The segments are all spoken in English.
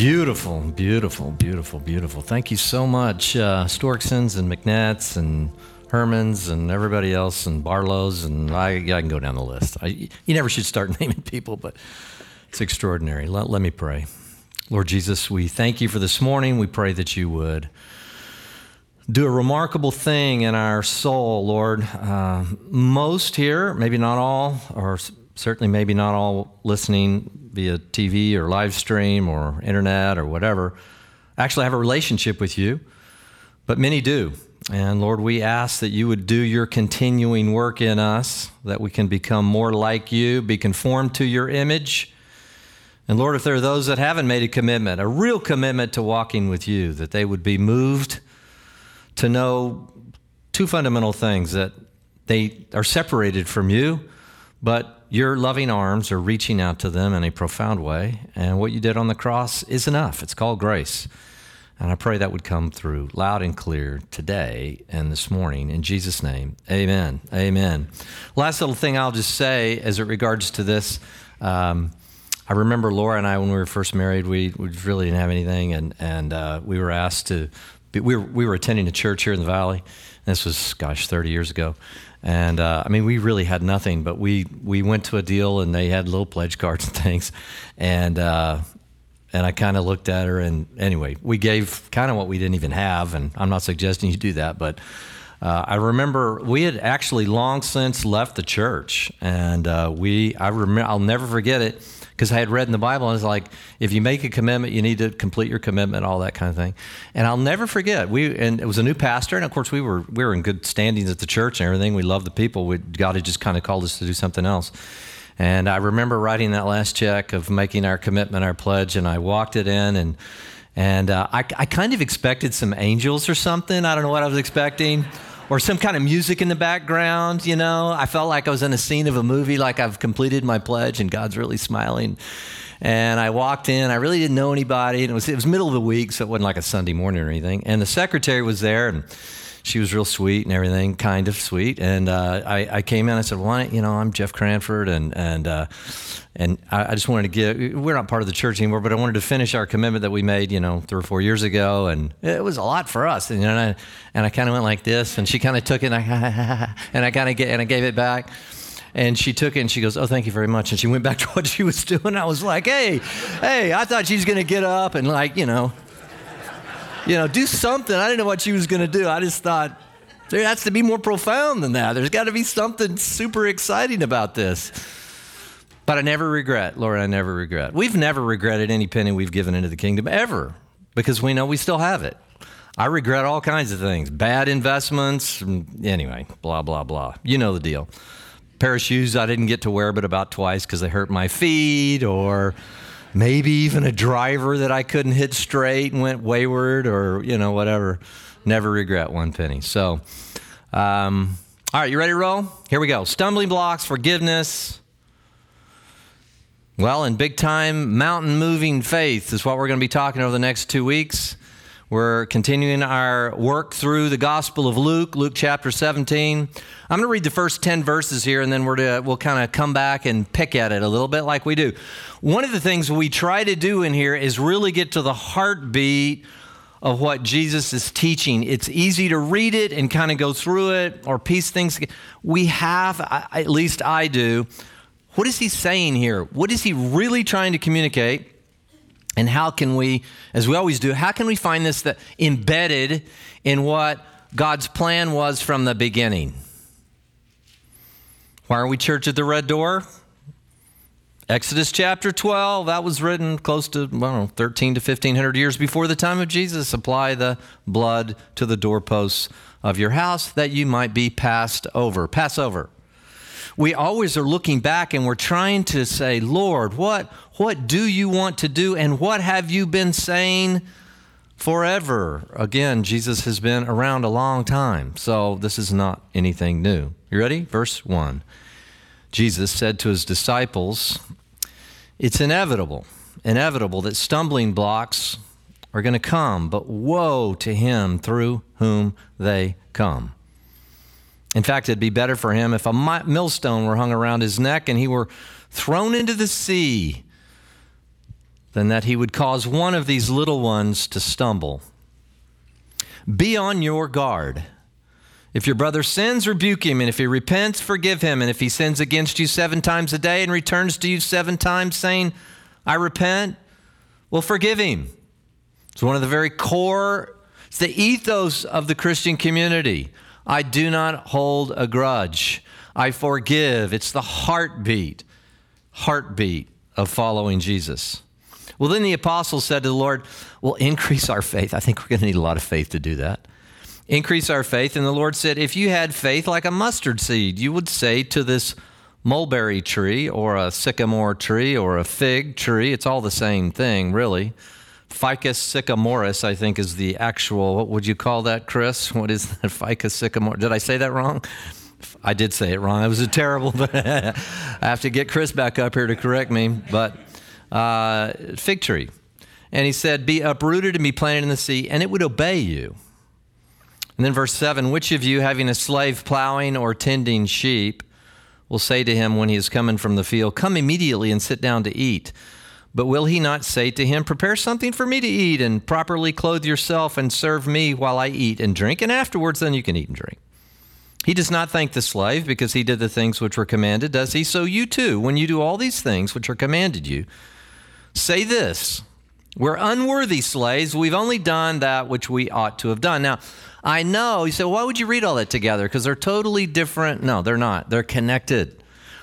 Beautiful, beautiful, beautiful, beautiful. Thank you so much, uh, Storksons and McNetts and Hermans and everybody else and Barlows and I, I can go down the list. I, you never should start naming people, but it's extraordinary. Let, let me pray. Lord Jesus, we thank you for this morning. We pray that you would do a remarkable thing in our soul, Lord. Uh, most here, maybe not all, or certainly maybe not all listening via TV or live stream or internet or whatever, actually have a relationship with you, but many do. And Lord, we ask that you would do your continuing work in us, that we can become more like you, be conformed to your image. And Lord, if there are those that haven't made a commitment, a real commitment to walking with you, that they would be moved to know two fundamental things that they are separated from you, but your loving arms are reaching out to them in a profound way. And what you did on the cross is enough. It's called grace. And I pray that would come through loud and clear today and this morning. In Jesus' name, amen. Amen. Last little thing I'll just say as it regards to this. Um, I remember Laura and I, when we were first married, we, we really didn't have anything, and, and uh, we were asked to, be, we, were, we were attending a church here in the valley. This was, gosh, 30 years ago. And uh, I mean, we really had nothing, but we, we went to a deal and they had little pledge cards and things. And, uh, and I kind of looked at her, and anyway, we gave kind of what we didn't even have. And I'm not suggesting you do that, but uh, I remember we had actually long since left the church, and uh, we I remember I'll never forget it because I had read in the Bible and it's like if you make a commitment, you need to complete your commitment, all that kind of thing. And I'll never forget we and it was a new pastor, and of course we were we were in good standings at the church and everything. We loved the people. We, God had just kind of called us to do something else. And I remember writing that last check of making our commitment, our pledge, and I walked it in and and uh, I, I kind of expected some angels or something. I don't know what I was expecting or some kind of music in the background, you know. I felt like I was in a scene of a movie, like I've completed my pledge and God's really smiling. And I walked in, I really didn't know anybody, and it was, it was middle of the week, so it wasn't like a Sunday morning or anything. And the secretary was there, and she was real sweet and everything, kind of sweet. And uh, I, I, came in. I said, "Why? You know, I'm Jeff Cranford, and and uh, and I, I, just wanted to give. We're not part of the church anymore, but I wanted to finish our commitment that we made, you know, three or four years ago, and it was a lot for us. And you know, and I, and I kind of went like this, and she kind of took it, and I, and I kind of and I gave it back. And she took it and she goes, Oh, thank you very much. And she went back to what she was doing. I was like, Hey, hey, I thought she was going to get up and, like, you know, you know, do something. I didn't know what she was going to do. I just thought, there has to be more profound than that. There's got to be something super exciting about this. But I never regret, Lord, I never regret. We've never regretted any penny we've given into the kingdom ever because we know we still have it. I regret all kinds of things bad investments, anyway, blah, blah, blah. You know the deal. Pair of shoes I didn't get to wear but about twice because they hurt my feet, or maybe even a driver that I couldn't hit straight and went wayward or, you know, whatever. Never regret one penny. So, um, all right, you ready to roll? Here we go. Stumbling blocks, forgiveness. Well, in big time, mountain moving faith is what we're going to be talking over the next two weeks. We're continuing our work through the Gospel of Luke, Luke chapter 17. I'm going to read the first 10 verses here, and then we're to, we'll kind of come back and pick at it a little bit like we do. One of the things we try to do in here is really get to the heartbeat of what Jesus is teaching. It's easy to read it and kind of go through it or piece things. We have, at least I do, what is he saying here? What is he really trying to communicate? And how can we, as we always do, how can we find this that embedded in what God's plan was from the beginning? Why are we church at the red door? Exodus chapter 12, that was written close to, I don't know, 13 to 1500 years before the time of Jesus. Apply the blood to the doorposts of your house that you might be passed over. Passover. We always are looking back and we're trying to say, Lord, what, what do you want to do and what have you been saying forever? Again, Jesus has been around a long time, so this is not anything new. You ready? Verse 1. Jesus said to his disciples, It's inevitable, inevitable that stumbling blocks are going to come, but woe to him through whom they come. In fact, it'd be better for him if a millstone were hung around his neck and he were thrown into the sea than that he would cause one of these little ones to stumble. Be on your guard. If your brother sins, rebuke him, and if he repents, forgive him. And if he sins against you seven times a day and returns to you seven times, saying, I repent, well, forgive him. It's one of the very core, it's the ethos of the Christian community. I do not hold a grudge. I forgive. It's the heartbeat, heartbeat of following Jesus. Well, then the apostles said to the Lord, Well, increase our faith. I think we're going to need a lot of faith to do that increase our faith. And the Lord said, If you had faith like a mustard seed, you would say to this mulberry tree or a sycamore tree or a fig tree, it's all the same thing, really. Ficus sycamoris, I think, is the actual, what would you call that, Chris? What is that? Ficus sycamore? Did I say that wrong? I did say it wrong. It was a terrible, but I have to get Chris back up here to correct me. But uh, fig tree. And he said, Be uprooted and be planted in the sea, and it would obey you. And then verse 7 Which of you, having a slave plowing or tending sheep, will say to him when he is coming from the field, Come immediately and sit down to eat? But will he not say to him, Prepare something for me to eat, and properly clothe yourself, and serve me while I eat and drink, and afterwards then you can eat and drink? He does not thank the slave because he did the things which were commanded, does he? So you too, when you do all these things which are commanded you, say this We're unworthy slaves. We've only done that which we ought to have done. Now, I know. You say, why would you read all that together? Because they're totally different. No, they're not. They're connected.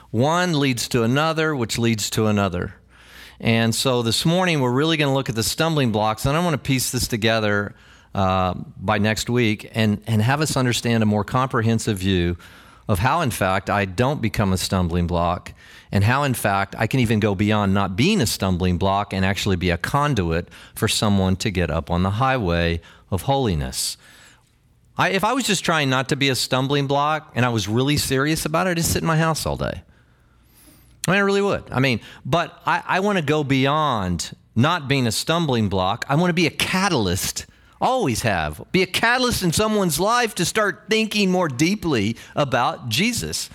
One leads to another, which leads to another. And so this morning, we're really going to look at the stumbling blocks, and I want to piece this together uh, by next week and, and have us understand a more comprehensive view of how, in fact, I don't become a stumbling block, and how, in fact, I can even go beyond not being a stumbling block and actually be a conduit for someone to get up on the highway of holiness. I, if I was just trying not to be a stumbling block and I was really serious about it, I'd just sit in my house all day. I mean, I really would. I mean, but I, I want to go beyond not being a stumbling block. I want to be a catalyst, always have, be a catalyst in someone's life to start thinking more deeply about Jesus.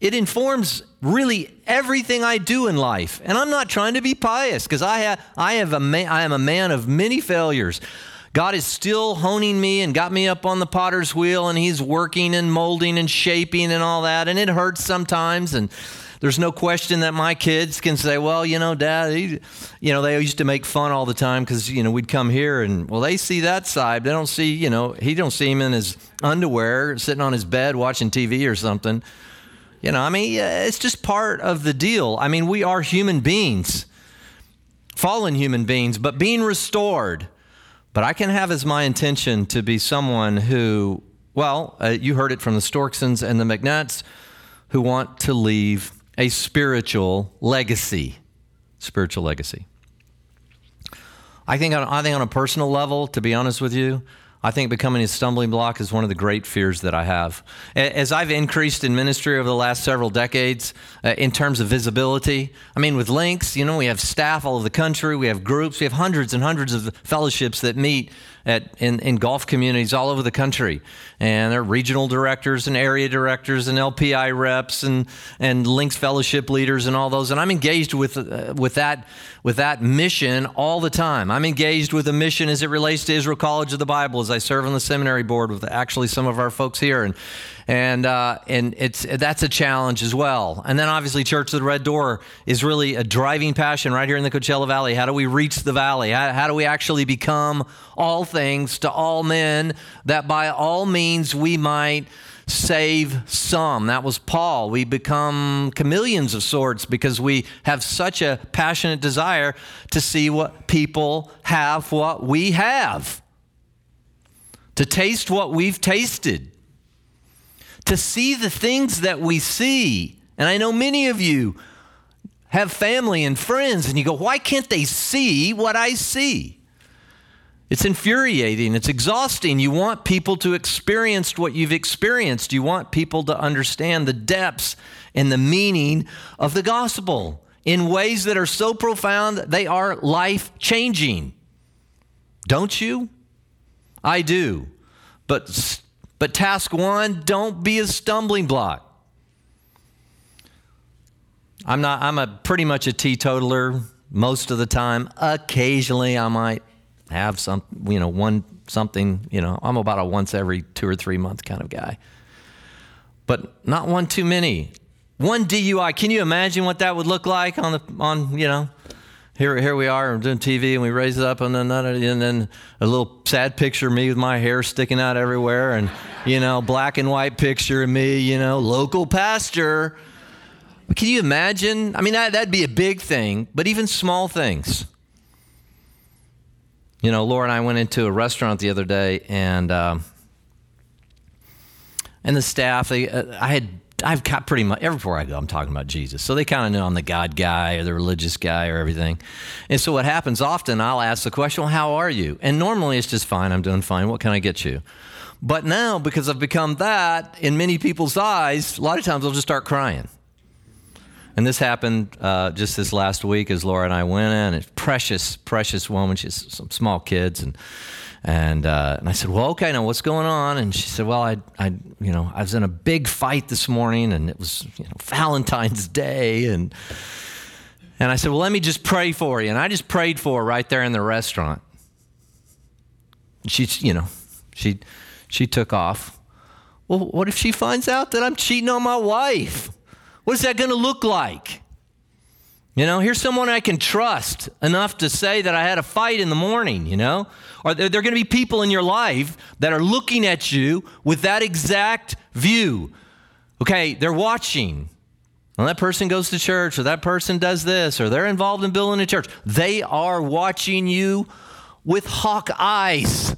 It informs really everything I do in life. And I'm not trying to be pious because I, have, I, have I am a man of many failures. God is still honing me and got me up on the potter's wheel, and He's working and molding and shaping and all that. And it hurts sometimes. And there's no question that my kids can say, well, you know, Dad, he, you know, they used to make fun all the time because, you know, we'd come here and, well, they see that side. They don't see, you know, he don't see him in his underwear sitting on his bed watching TV or something. You know, I mean, it's just part of the deal. I mean, we are human beings, fallen human beings, but being restored but I can have as my intention to be someone who, well, uh, you heard it from the Storksons and the McNutts, who want to leave a spiritual legacy. Spiritual legacy. I think, on, I think on a personal level, to be honest with you, I think becoming a stumbling block is one of the great fears that I have. As I've increased in ministry over the last several decades uh, in terms of visibility, I mean, with links, you know, we have staff all over the country, we have groups, we have hundreds and hundreds of fellowships that meet at, in, in golf communities all over the country. And there are regional directors and area directors and LPI reps and, and Links Fellowship leaders and all those. And I'm engaged with, uh, with, that, with that mission all the time. I'm engaged with the mission as it relates to Israel College of the Bible as I serve on the seminary board with actually some of our folks here. And and uh, and it's that's a challenge as well. And then obviously, Church of the Red Door is really a driving passion right here in the Coachella Valley. How do we reach the valley? How, how do we actually become all things to all men, that by all means we might save some. That was Paul. We become chameleons of sorts because we have such a passionate desire to see what people have, what we have, to taste what we've tasted to see the things that we see. And I know many of you have family and friends, and you go, why can't they see what I see? It's infuriating. It's exhausting. You want people to experience what you've experienced. You want people to understand the depths and the meaning of the gospel in ways that are so profound they are life changing. Don't you? I do. But but task one, don't be a stumbling block. I'm not, I'm a pretty much a teetotaler. most of the time. Occasionally, I might have some, you know, one something, you know, I'm about a once every two or three month kind of guy. But not one too many. One DUI. Can you imagine what that would look like on the on, you know, here, here we are doing TV and we raise it up and then, and then a little sad picture of me with my hair sticking out everywhere and, you know, black and white picture of me, you know, local pastor. Can you imagine? I mean, that, that'd be a big thing, but even small things. You know, Laura and I went into a restaurant the other day and, uh, and the staff, they, uh, I had I've got pretty much everywhere I go, I'm talking about Jesus. So they kind of know I'm the God guy or the religious guy or everything. And so what happens often, I'll ask the question, well, how are you? And normally it's just fine. I'm doing fine. What can I get you? But now, because I've become that, in many people's eyes, a lot of times they'll just start crying. And this happened uh, just this last week as Laura and I went in. It's precious, precious woman. She's some small kids, and and, uh, and I said, well, okay, now what's going on? And she said, well, I, I, you know, I was in a big fight this morning and it was, you know, Valentine's Day. And, and I said, well, let me just pray for you. And I just prayed for her right there in the restaurant. She, you know, she, she took off. Well, what if she finds out that I'm cheating on my wife? What is that going to look like? You know, here's someone I can trust enough to say that I had a fight in the morning, you know? Are there, there going to be people in your life that are looking at you with that exact view? Okay, they're watching. Well, that person goes to church, or that person does this, or they're involved in building a church. They are watching you with hawk eyes.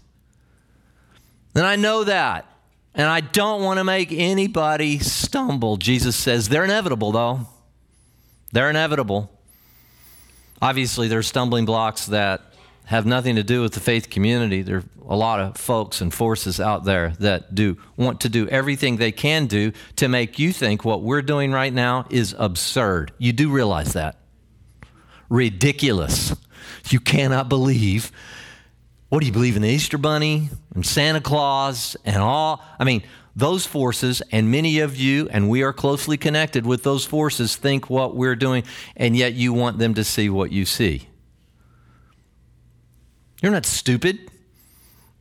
And I know that. And I don't want to make anybody stumble. Jesus says they're inevitable, though. They're inevitable. Obviously, there's stumbling blocks that have nothing to do with the faith community. There are a lot of folks and forces out there that do want to do everything they can do to make you think what we're doing right now is absurd. You do realize that. Ridiculous. You cannot believe. What do you believe in the Easter Bunny and Santa Claus and all? I mean, those forces, and many of you, and we are closely connected with those forces, think what we're doing, and yet you want them to see what you see. You're not stupid.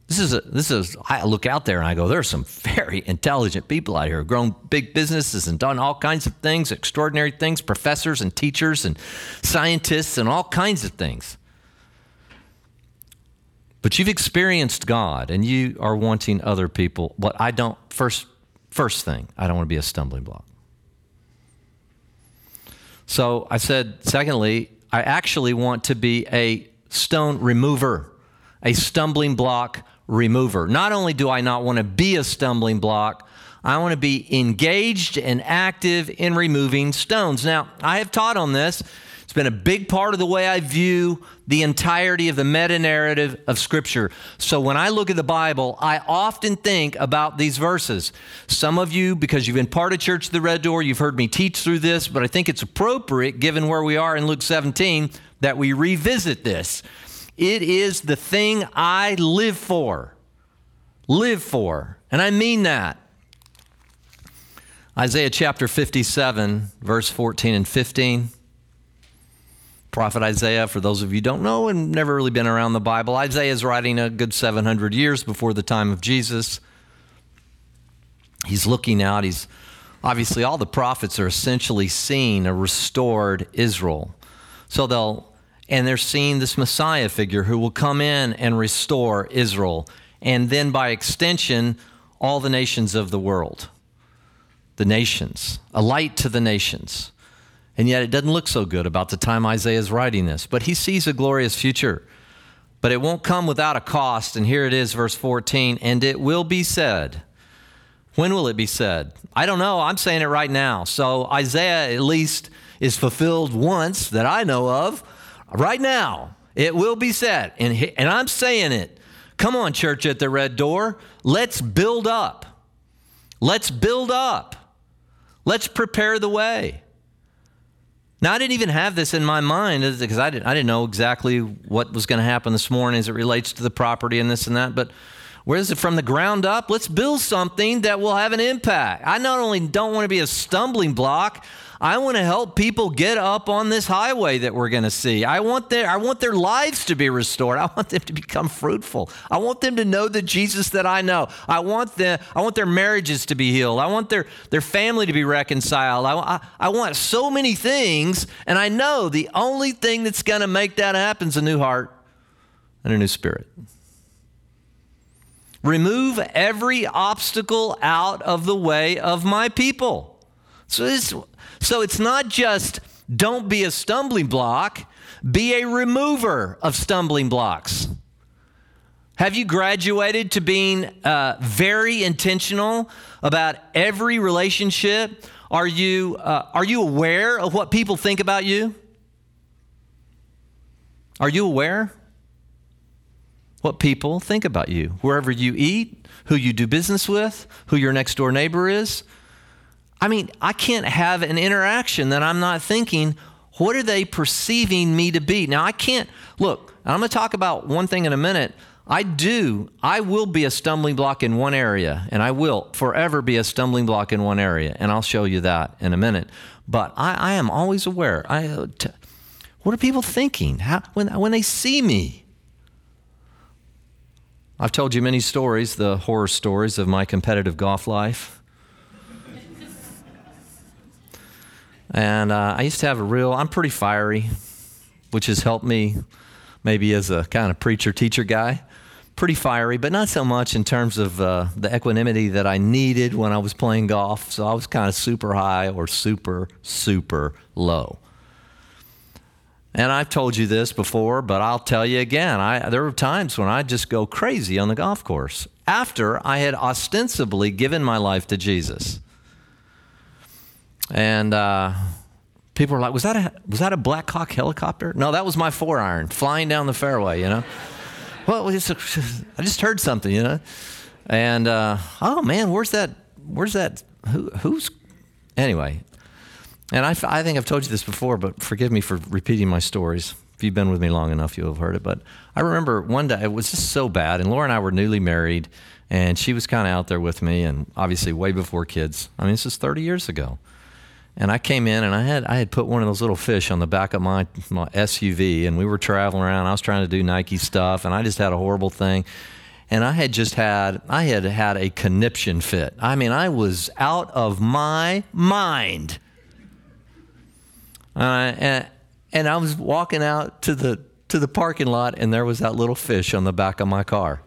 This is a, this is I look out there and I go, there are some very intelligent people out here who've grown big businesses and done all kinds of things, extraordinary things, professors and teachers and scientists and all kinds of things. But you've experienced God and you are wanting other people. But I don't, first, first thing, I don't want to be a stumbling block. So I said, secondly, I actually want to be a stone remover, a stumbling block remover. Not only do I not want to be a stumbling block, I want to be engaged and active in removing stones. Now, I have taught on this it's been a big part of the way I view the entirety of the meta narrative of Scripture. So when I look at the Bible, I often think about these verses. Some of you, because you've been part of Church of the Red Door, you've heard me teach through this, but I think it's appropriate, given where we are in Luke 17, that we revisit this. It is the thing I live for. Live for. And I mean that. Isaiah chapter 57, verse 14 and 15 prophet Isaiah, for those of you don't know and never really been around the Bible, Isaiah is writing a good 700 years before the time of Jesus. He's looking out. He's obviously all the prophets are essentially seeing a restored Israel. So they'll and they're seeing this Messiah figure who will come in and restore Israel and then by extension all the nations of the world. The nations, a light to the nations. And yet it doesn't look so good about the time Isaiah is writing this. But he sees a glorious future. But it won't come without a cost. And here it is, verse 14. And it will be said. When will it be said? I don't know. I'm saying it right now. So Isaiah at least is fulfilled once that I know of. Right now, it will be said. And, and I'm saying it. Come on, church at the red door. Let's build up. Let's build up. Let's prepare the way. Now, I didn't even have this in my mind because I didn't, I didn't know exactly what was going to happen this morning as it relates to the property and this and that. But where is it from the ground up? Let's build something that will have an impact. I not only don't want to be a stumbling block, I want to help people get up on this highway that we're going to see. I want their I want their lives to be restored. I want them to become fruitful. I want them to know the Jesus that I know. I want them I want their marriages to be healed. I want their their family to be reconciled. I, I, I want so many things, and I know the only thing that's going to make that happen is a new heart and a new spirit. Remove every obstacle out of the way of my people. So it's, so it's not just don't be a stumbling block, be a remover of stumbling blocks. Have you graduated to being uh, very intentional about every relationship? Are you, uh, are you aware of what people think about you? Are you aware? what people think about you. Wherever you eat, who you do business with, who your next door neighbor is. I mean, I can't have an interaction that I'm not thinking, what are they perceiving me to be? Now, I can't, look, I'm going to talk about one thing in a minute. I do, I will be a stumbling block in one area, and I will forever be a stumbling block in one area, and I'll show you that in a minute. But I, I am always aware. I, uh, what are people thinking How, when, when they see me? I've told you many stories, the horror stories of my competitive golf life. And uh, I used to have a real, I'm pretty fiery, which has helped me maybe as a kind of preacher teacher guy. Pretty fiery, but not so much in terms of uh, the equanimity that I needed when I was playing golf. So I was kind of super high or super, super low. And I've told you this before, but I'll tell you again. I, there were times when I just go crazy on the golf course after I had ostensibly given my life to Jesus. And uh, people were like, "Was that a was that a Black Hawk helicopter?" No, that was my four iron flying down the fairway. You know. well, just, I just heard something. You know. And uh, oh man, where's that? Where's that? Who, who's? Anyway, and I, I think I've told you this before, but forgive me for repeating my stories. If you've been with me long enough, you'll have heard it. But I remember one day, it was just so bad. And Laura and I were newly married, and she was kind of out there with me, and obviously way before kids. I mean, this is 30 years ago. And I came in and I had I had put one of those little fish on the back of my, my SUV and we were traveling around. I was trying to do Nike stuff and I just had a horrible thing. And I had just had I had had a conniption fit. I mean, I was out of my mind. Uh, and, and I was walking out to the to the parking lot, and there was that little fish on the back of my car.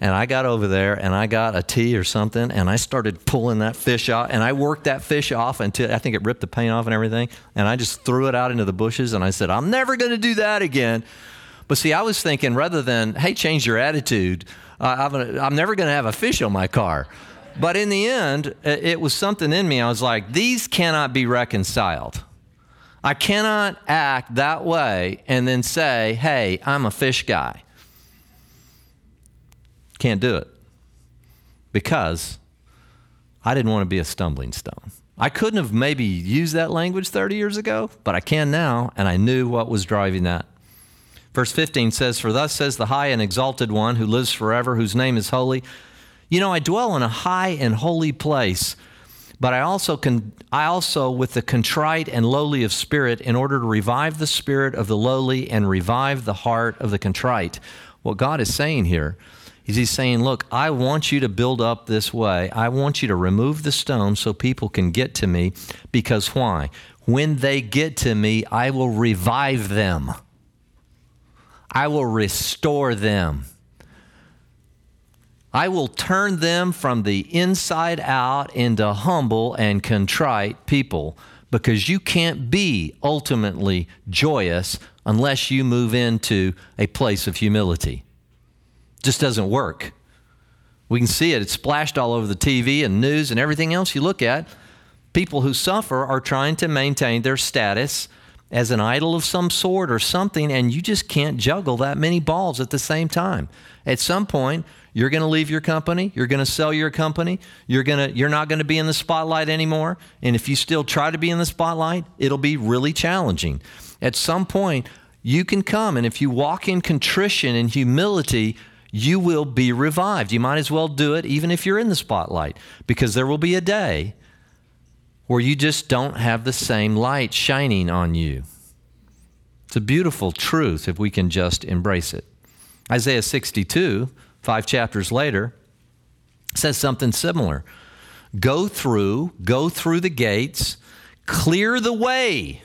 And I got over there and I got a tee or something, and I started pulling that fish out, and I worked that fish off until I think it ripped the paint off and everything. And I just threw it out into the bushes, and I said, I'm never going to do that again. But see, I was thinking rather than, hey, change your attitude, uh, I'm, I'm never going to have a fish on my car. But in the end, it was something in me. I was like, these cannot be reconciled. I cannot act that way and then say, hey, I'm a fish guy. Can't do it because I didn't want to be a stumbling stone. I couldn't have maybe used that language 30 years ago, but I can now, and I knew what was driving that. Verse 15 says, For thus says the high and exalted one who lives forever, whose name is holy. You know, I dwell in a high and holy place but I also can I also with the contrite and lowly of spirit in order to revive the spirit of the lowly and revive the heart of the contrite. What God is saying here is he's saying, look, I want you to build up this way. I want you to remove the stone so people can get to me because why? When they get to me, I will revive them. I will restore them. I will turn them from the inside out into humble and contrite people because you can't be ultimately joyous unless you move into a place of humility. Just doesn't work. We can see it. It's splashed all over the TV and news and everything else you look at. People who suffer are trying to maintain their status as an idol of some sort or something, and you just can't juggle that many balls at the same time. At some point, you're going to leave your company, you're going to sell your company, you're going to you're not going to be in the spotlight anymore, and if you still try to be in the spotlight, it'll be really challenging. At some point, you can come and if you walk in contrition and humility, you will be revived. You might as well do it even if you're in the spotlight because there will be a day where you just don't have the same light shining on you. It's a beautiful truth if we can just embrace it. Isaiah 62, five chapters later, says something similar. Go through, go through the gates, clear the way.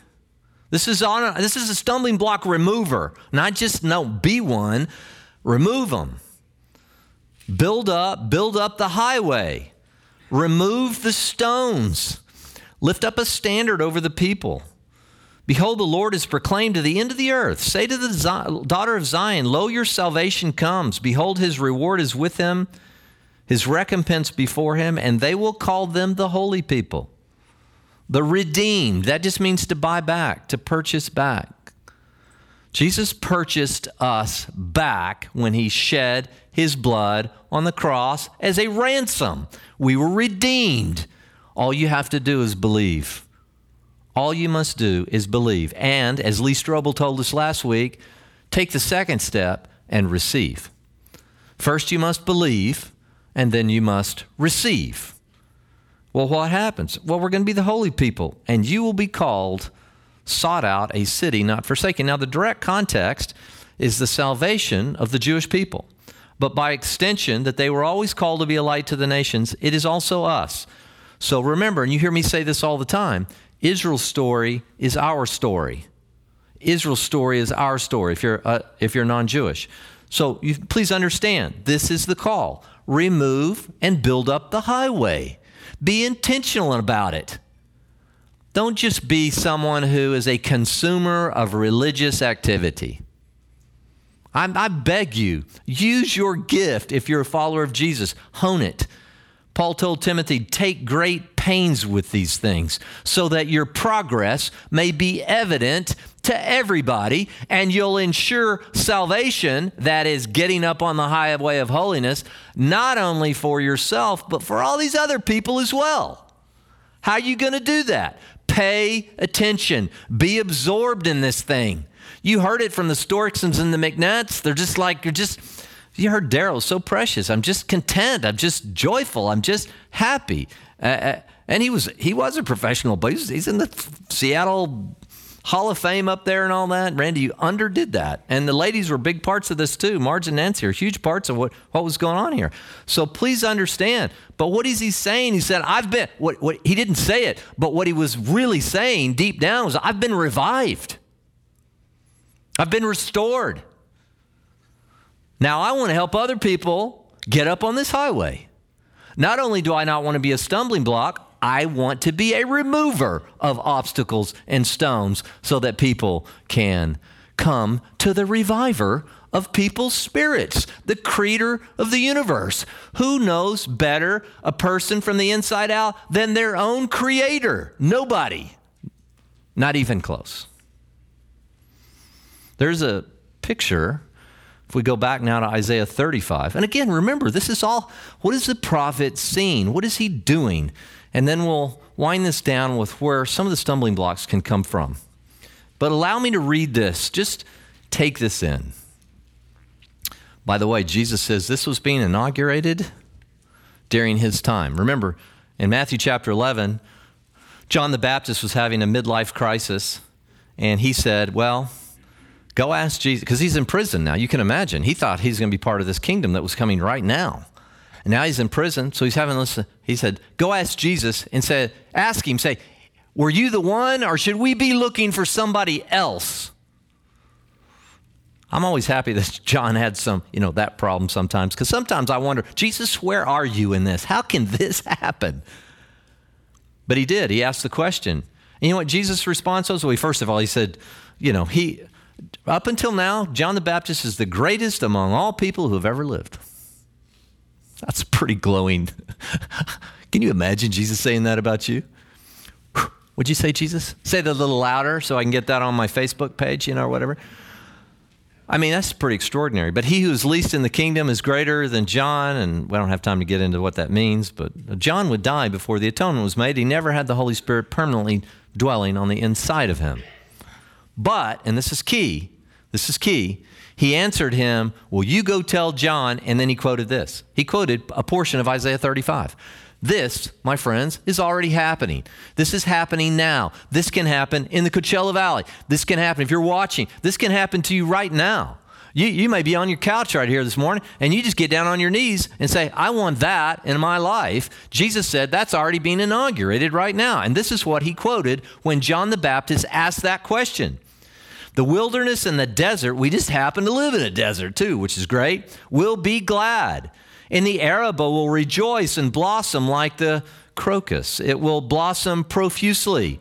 This is on this is a stumbling block remover, not just no be one, remove them. Build up, build up the highway. Remove the stones. Lift up a standard over the people. Behold, the Lord is proclaimed to the end of the earth. Say to the daughter of Zion, Lo, your salvation comes. Behold, his reward is with him, his recompense before him, and they will call them the holy people. The redeemed. That just means to buy back, to purchase back. Jesus purchased us back when he shed his blood on the cross as a ransom. We were redeemed. All you have to do is believe. All you must do is believe. And, as Lee Strobel told us last week, take the second step and receive. First, you must believe, and then you must receive. Well, what happens? Well, we're going to be the holy people, and you will be called, sought out, a city not forsaken. Now, the direct context is the salvation of the Jewish people. But by extension, that they were always called to be a light to the nations, it is also us. So remember, and you hear me say this all the time Israel's story is our story. Israel's story is our story if you're, uh, if you're non Jewish. So you, please understand this is the call remove and build up the highway. Be intentional about it. Don't just be someone who is a consumer of religious activity. I, I, beg you, use your gift if you're a follower of Jesus. Hone it. Paul told Timothy, take great pains with these things so that your progress may be evident to everybody and you'll ensure salvation, that is, getting up on the highway of holiness, not only for yourself, but for all these other people as well. How are you going to do that? Pay attention, be absorbed in this thing. You heard it from the Storksons and the McNutts. They're just like, you're just you heard Daryl, so precious. I'm just content. I'm just joyful. I'm just happy. Uh, uh, and he was he was a professional, but he's, he's in the Seattle Hall of Fame up there and all that. Randy, you underdid that. And the ladies were big parts of this too. Marge and Nancy are huge parts of what, what was going on here. So please understand. But what is he saying? He said, I've been, what, what, he didn't say it, but what he was really saying deep down was, I've been revived. I've been restored. Now, I want to help other people get up on this highway. Not only do I not want to be a stumbling block, I want to be a remover of obstacles and stones so that people can come to the reviver of people's spirits, the creator of the universe. Who knows better a person from the inside out than their own creator? Nobody. Not even close. There's a picture if we go back now to Isaiah 35, and again, remember, this is all what is the prophet seeing? What is he doing? And then we'll wind this down with where some of the stumbling blocks can come from. But allow me to read this. Just take this in. By the way, Jesus says this was being inaugurated during his time. Remember, in Matthew chapter 11, John the Baptist was having a midlife crisis, and he said, Well, Go ask Jesus, because he's in prison now. You can imagine. He thought he's going to be part of this kingdom that was coming right now. And now he's in prison, so he's having this. He said, Go ask Jesus and say, Ask him, say, Were you the one, or should we be looking for somebody else? I'm always happy that John had some, you know, that problem sometimes, because sometimes I wonder, Jesus, where are you in this? How can this happen? But he did. He asked the question. And you know what Jesus' response was? Well, first of all, he said, you know, he up until now, John the Baptist is the greatest among all people who have ever lived. That's pretty glowing. Can you imagine Jesus saying that about you? Would you say, Jesus? Say that a little louder so I can get that on my Facebook page, you know, or whatever. I mean, that's pretty extraordinary. But he who is least in the kingdom is greater than John, and we don't have time to get into what that means, but John would die before the atonement was made. He never had the Holy Spirit permanently dwelling on the inside of him. But, and this is key, this is key, he answered him, Well, you go tell John, and then he quoted this. He quoted a portion of Isaiah 35. This, my friends, is already happening. This is happening now. This can happen in the Coachella Valley. This can happen if you're watching. This can happen to you right now. You, you may be on your couch right here this morning and you just get down on your knees and say, I want that in my life. Jesus said that's already being inaugurated right now. And this is what he quoted when John the Baptist asked that question. The wilderness and the desert, we just happen to live in a desert too, which is great, will be glad. And the Arabah will rejoice and blossom like the crocus. It will blossom profusely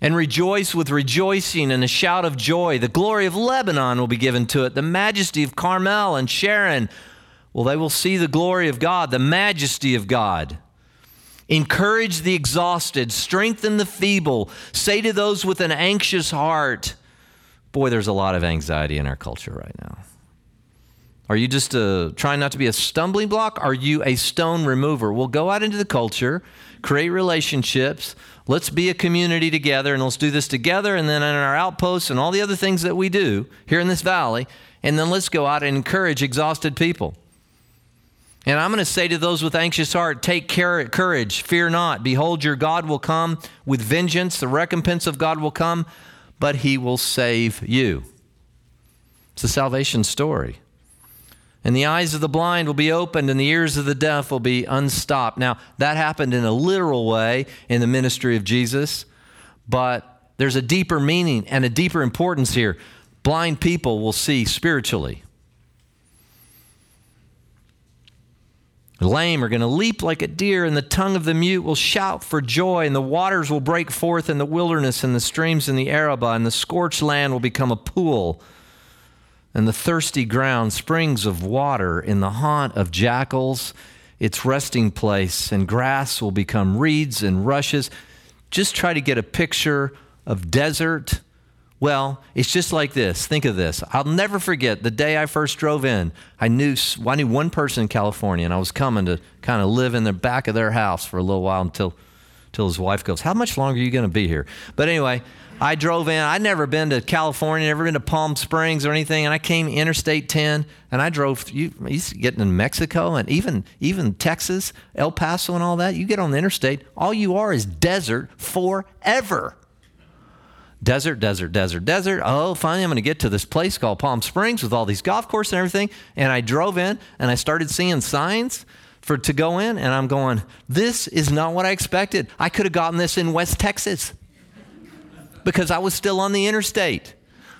and rejoice with rejoicing and a shout of joy. The glory of Lebanon will be given to it, the majesty of Carmel and Sharon. Well, they will see the glory of God, the majesty of God. Encourage the exhausted, strengthen the feeble, say to those with an anxious heart. Boy, there's a lot of anxiety in our culture right now. Are you just uh, trying not to be a stumbling block? Are you a stone remover? We'll go out into the culture, create relationships, let's be a community together and let's do this together and then in our outposts and all the other things that we do here in this valley and then let's go out and encourage exhausted people and i'm going to say to those with anxious heart take care courage fear not behold your god will come with vengeance the recompense of god will come but he will save you it's a salvation story and the eyes of the blind will be opened and the ears of the deaf will be unstopped. Now, that happened in a literal way in the ministry of Jesus, but there's a deeper meaning and a deeper importance here. Blind people will see spiritually. Lame are going to leap like a deer, and the tongue of the mute will shout for joy, and the waters will break forth in the wilderness, and the streams in the Arabah, and the scorched land will become a pool and the thirsty ground, springs of water in the haunt of jackals, its resting place, and grass will become reeds and rushes. Just try to get a picture of desert. Well, it's just like this. Think of this. I'll never forget the day I first drove in. I knew I knew one person in California, and I was coming to kind of live in the back of their house for a little while until, until his wife goes, "How much longer are you going to be here?" But anyway, I drove in. I'd never been to California, never been to Palm Springs or anything, and I came Interstate 10, and I drove. You, you getting in Mexico and even even Texas, El Paso, and all that. You get on the interstate, all you are is desert forever. Desert, desert, desert, desert. Oh, finally, I'm going to get to this place called Palm Springs with all these golf courses and everything. And I drove in, and I started seeing signs for to go in, and I'm going, this is not what I expected. I could have gotten this in West Texas because I was still on the interstate.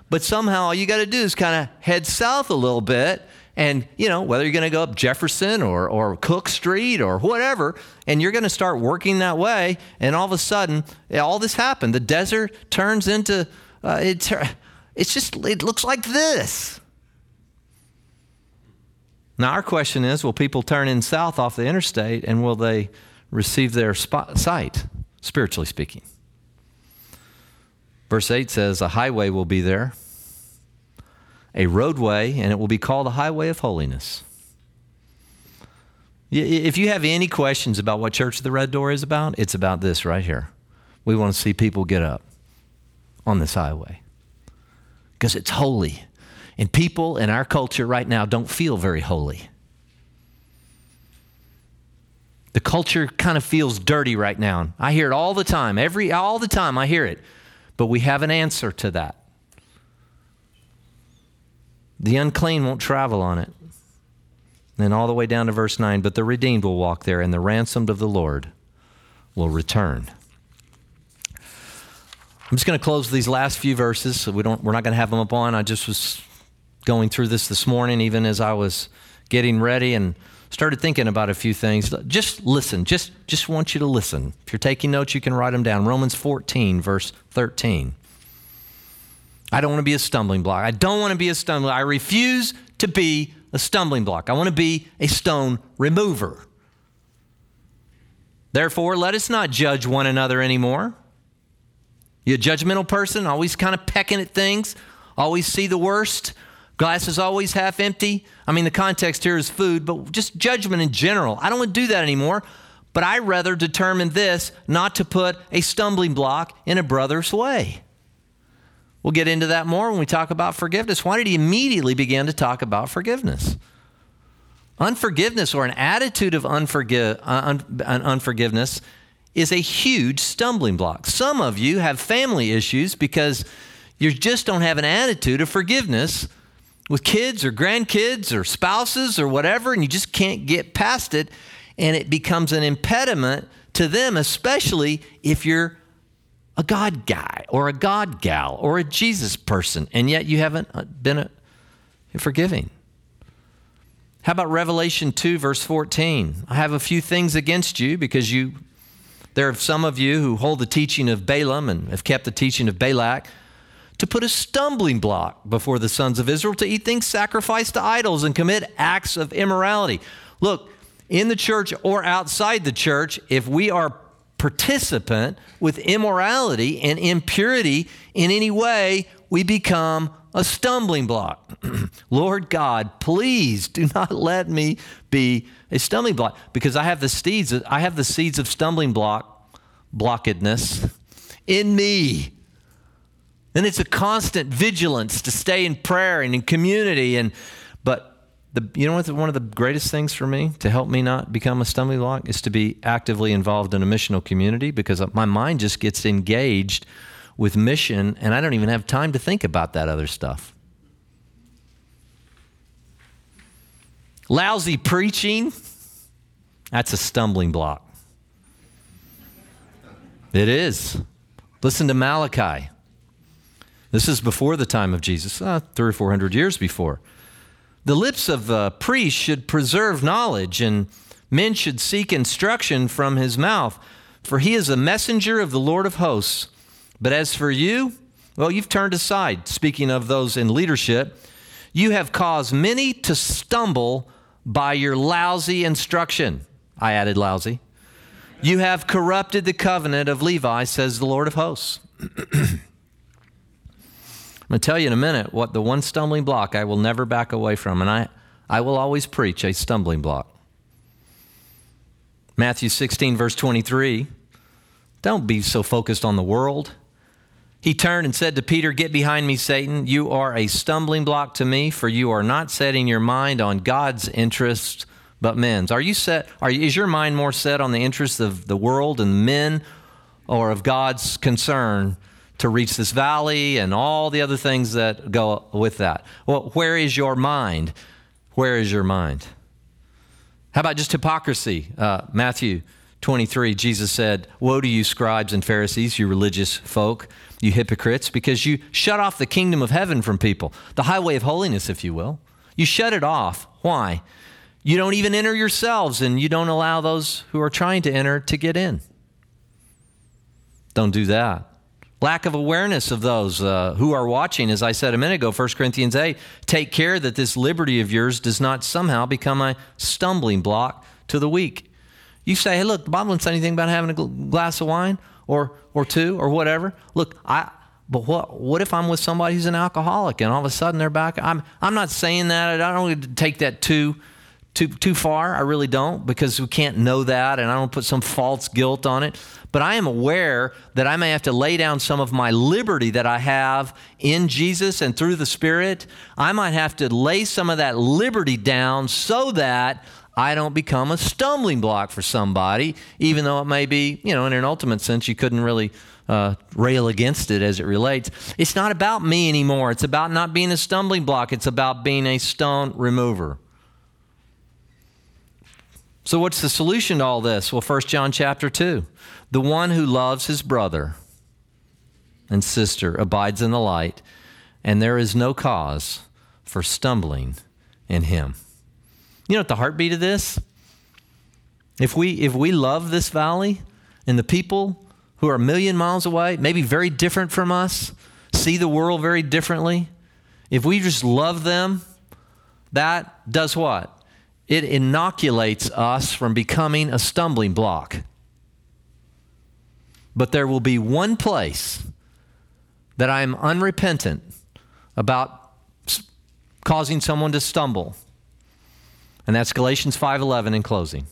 But somehow all you got to do is kind of head south a little bit. And, you know, whether you're going to go up Jefferson or, or Cook Street or whatever, and you're going to start working that way. And all of a sudden, all this happened. The desert turns into, uh, it, it's just, it looks like this. Now, our question is will people turn in south off the interstate and will they receive their spot, sight, spiritually speaking? Verse 8 says, A highway will be there, a roadway, and it will be called a highway of holiness. If you have any questions about what Church of the Red Door is about, it's about this right here. We want to see people get up on this highway because it's holy. And people in our culture right now don't feel very holy. The culture kind of feels dirty right now. I hear it all the time. Every all the time I hear it. But we have an answer to that. The unclean won't travel on it. Then all the way down to verse 9, but the redeemed will walk there, and the ransomed of the Lord will return. I'm just going to close these last few verses. So we don't, we're not going to have them up on. I just was going through this this morning, even as I was getting ready, and started thinking about a few things. Just listen. Just, just want you to listen. If you're taking notes, you can write them down. Romans 14, verse 13. I don't want to be a stumbling block. I don't want to be a stumbling block. I refuse to be a stumbling block. I want to be a stone remover. Therefore, let us not judge one another anymore. You a judgmental person, always kind of pecking at things, always see the worst, Glass is always half empty. I mean, the context here is food, but just judgment in general. I don't want to do that anymore. But I rather determine this not to put a stumbling block in a brother's way. We'll get into that more when we talk about forgiveness. Why did he immediately begin to talk about forgiveness? Unforgiveness or an attitude of uh, un, unforgiveness is a huge stumbling block. Some of you have family issues because you just don't have an attitude of forgiveness with kids or grandkids or spouses or whatever, and you just can't get past it, and it becomes an impediment to them, especially if you're a God guy or a God gal or a Jesus person, and yet you haven't uh, been a, forgiving. How about Revelation 2, verse 14? I have a few things against you because you, there are some of you who hold the teaching of Balaam and have kept the teaching of Balak to put a stumbling block before the sons of Israel to eat things sacrificed to idols and commit acts of immorality. Look, in the church or outside the church, if we are participant with immorality and impurity in any way, we become a stumbling block. Lord God, please do not let me be a stumbling block because I have the seeds I have the seeds of stumbling block blockedness in me. And it's a constant vigilance to stay in prayer and in community and but the, you know what one of the greatest things for me to help me not become a stumbling block is to be actively involved in a missional community because my mind just gets engaged with mission, and I don't even have time to think about that other stuff. Lousy preaching, that's a stumbling block. It is. Listen to Malachi. This is before the time of Jesus, uh, three or four hundred years before. The lips of a priest should preserve knowledge, and men should seek instruction from his mouth, for he is a messenger of the Lord of hosts. But as for you, well, you've turned aside. Speaking of those in leadership, you have caused many to stumble by your lousy instruction. I added lousy. You have corrupted the covenant of Levi, says the Lord of hosts. I'm going to tell you in a minute what the one stumbling block I will never back away from, and I, I will always preach a stumbling block. Matthew 16, verse 23. Don't be so focused on the world he turned and said to Peter, Get behind me, Satan. You are a stumbling block to me, for you are not setting your mind on God's interests, but men's. Are you set? Are, is your mind more set on the interests of the world and men, or of God's concern to reach this valley and all the other things that go with that? Well, where is your mind? Where is your mind? How about just hypocrisy? Uh, Matthew 23, Jesus said, Woe to you, scribes and Pharisees, you religious folk you hypocrites, because you shut off the kingdom of heaven from people, the highway of holiness, if you will. You shut it off. Why? You don't even enter yourselves, and you don't allow those who are trying to enter to get in. Don't do that. Lack of awareness of those uh, who are watching, as I said a minute ago, 1 Corinthians 8. Take care that this liberty of yours does not somehow become a stumbling block to the weak. You say, hey, look, the Bible doesn't say anything about having a glass of wine or or two or whatever. Look, I but what what if I'm with somebody who's an alcoholic and all of a sudden they're back? I'm I'm not saying that. I don't to take that too too too far. I really don't because we can't know that and I don't put some false guilt on it. But I am aware that I may have to lay down some of my liberty that I have in Jesus and through the Spirit. I might have to lay some of that liberty down so that I don't become a stumbling block for somebody, even though it may be, you know, in an ultimate sense, you couldn't really uh, rail against it as it relates. It's not about me anymore. It's about not being a stumbling block, it's about being a stone remover. So, what's the solution to all this? Well, 1 John chapter 2. The one who loves his brother and sister abides in the light, and there is no cause for stumbling in him. You know what the heartbeat of this? If we if we love this valley and the people who are a million miles away, maybe very different from us, see the world very differently, if we just love them, that does what? It inoculates us from becoming a stumbling block. But there will be one place that I am unrepentant about causing someone to stumble and that's Galatians 5:11 in closing.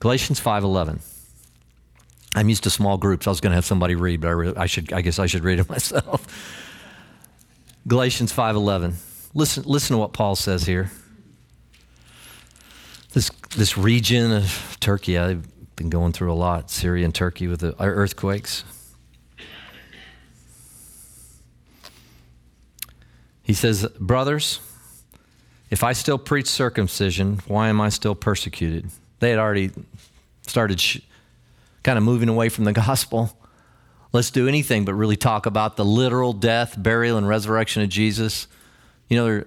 Galatians 5:11. I'm used to small groups. I was going to have somebody read, but I, really, I should I guess I should read it myself. Galatians 5:11. Listen listen to what Paul says here. This this region of Turkey. I've been going through a lot, Syria and Turkey with the uh, earthquakes. He says, Brothers, if I still preach circumcision, why am I still persecuted? They had already started sh- kind of moving away from the gospel. Let's do anything but really talk about the literal death, burial, and resurrection of Jesus. You know,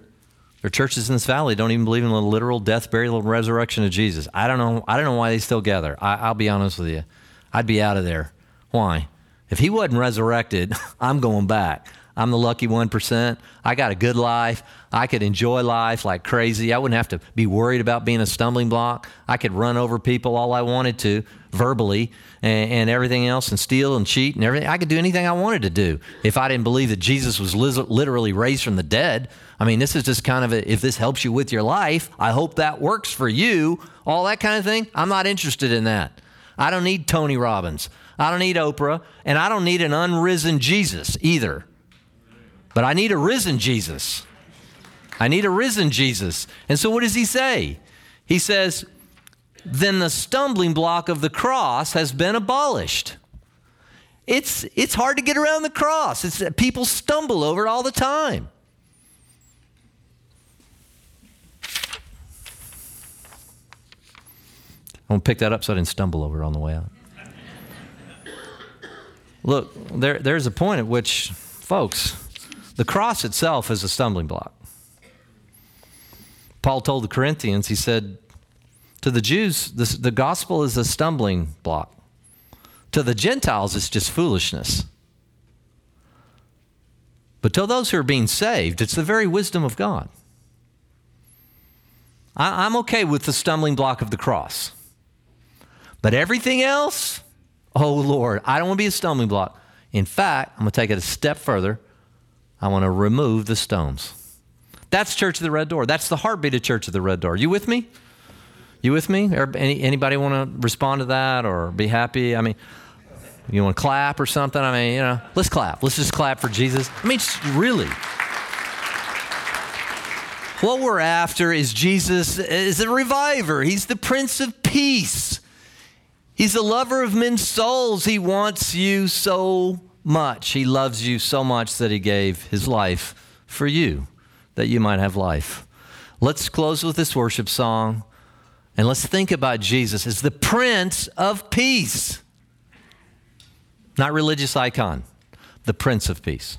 there, are churches in this valley don't even believe in the literal death, burial, and resurrection of Jesus. I don't know. I don't know why they still gather. I, I'll be honest with you. I'd be out of there. Why? If he wasn't resurrected, I'm going back. I'm the lucky 1%. I got a good life. I could enjoy life like crazy. I wouldn't have to be worried about being a stumbling block. I could run over people all I wanted to verbally and, and everything else and steal and cheat and everything. I could do anything I wanted to do if I didn't believe that Jesus was literally raised from the dead. I mean, this is just kind of a, if this helps you with your life, I hope that works for you. All that kind of thing. I'm not interested in that. I don't need Tony Robbins. I don't need Oprah. And I don't need an unrisen Jesus either. But I need a risen Jesus. I need a risen Jesus. And so what does he say? He says, then the stumbling block of the cross has been abolished. It's, it's hard to get around the cross. It's, people stumble over it all the time. I'm going to pick that up so I didn't stumble over it on the way out. Look, there, there's a point at which, folks, the cross itself is a stumbling block. Paul told the Corinthians, he said, to the Jews, the gospel is a stumbling block. To the Gentiles, it's just foolishness. But to those who are being saved, it's the very wisdom of God. I, I'm okay with the stumbling block of the cross. But everything else, oh Lord, I don't want to be a stumbling block. In fact, I'm going to take it a step further. I want to remove the stones. That's Church of the Red Door. That's the heartbeat of Church of the Red Door. You with me? You with me? Any, anybody want to respond to that or be happy? I mean, you want to clap or something? I mean, you know, let's clap. Let's just clap for Jesus. I mean, really. What we're after is Jesus is a reviver. He's the Prince of Peace. He's the lover of men's souls. He wants you so much. He loves you so much that he gave his life for you, that you might have life. Let's close with this worship song and let's think about Jesus as the Prince of Peace. Not religious icon, the Prince of Peace.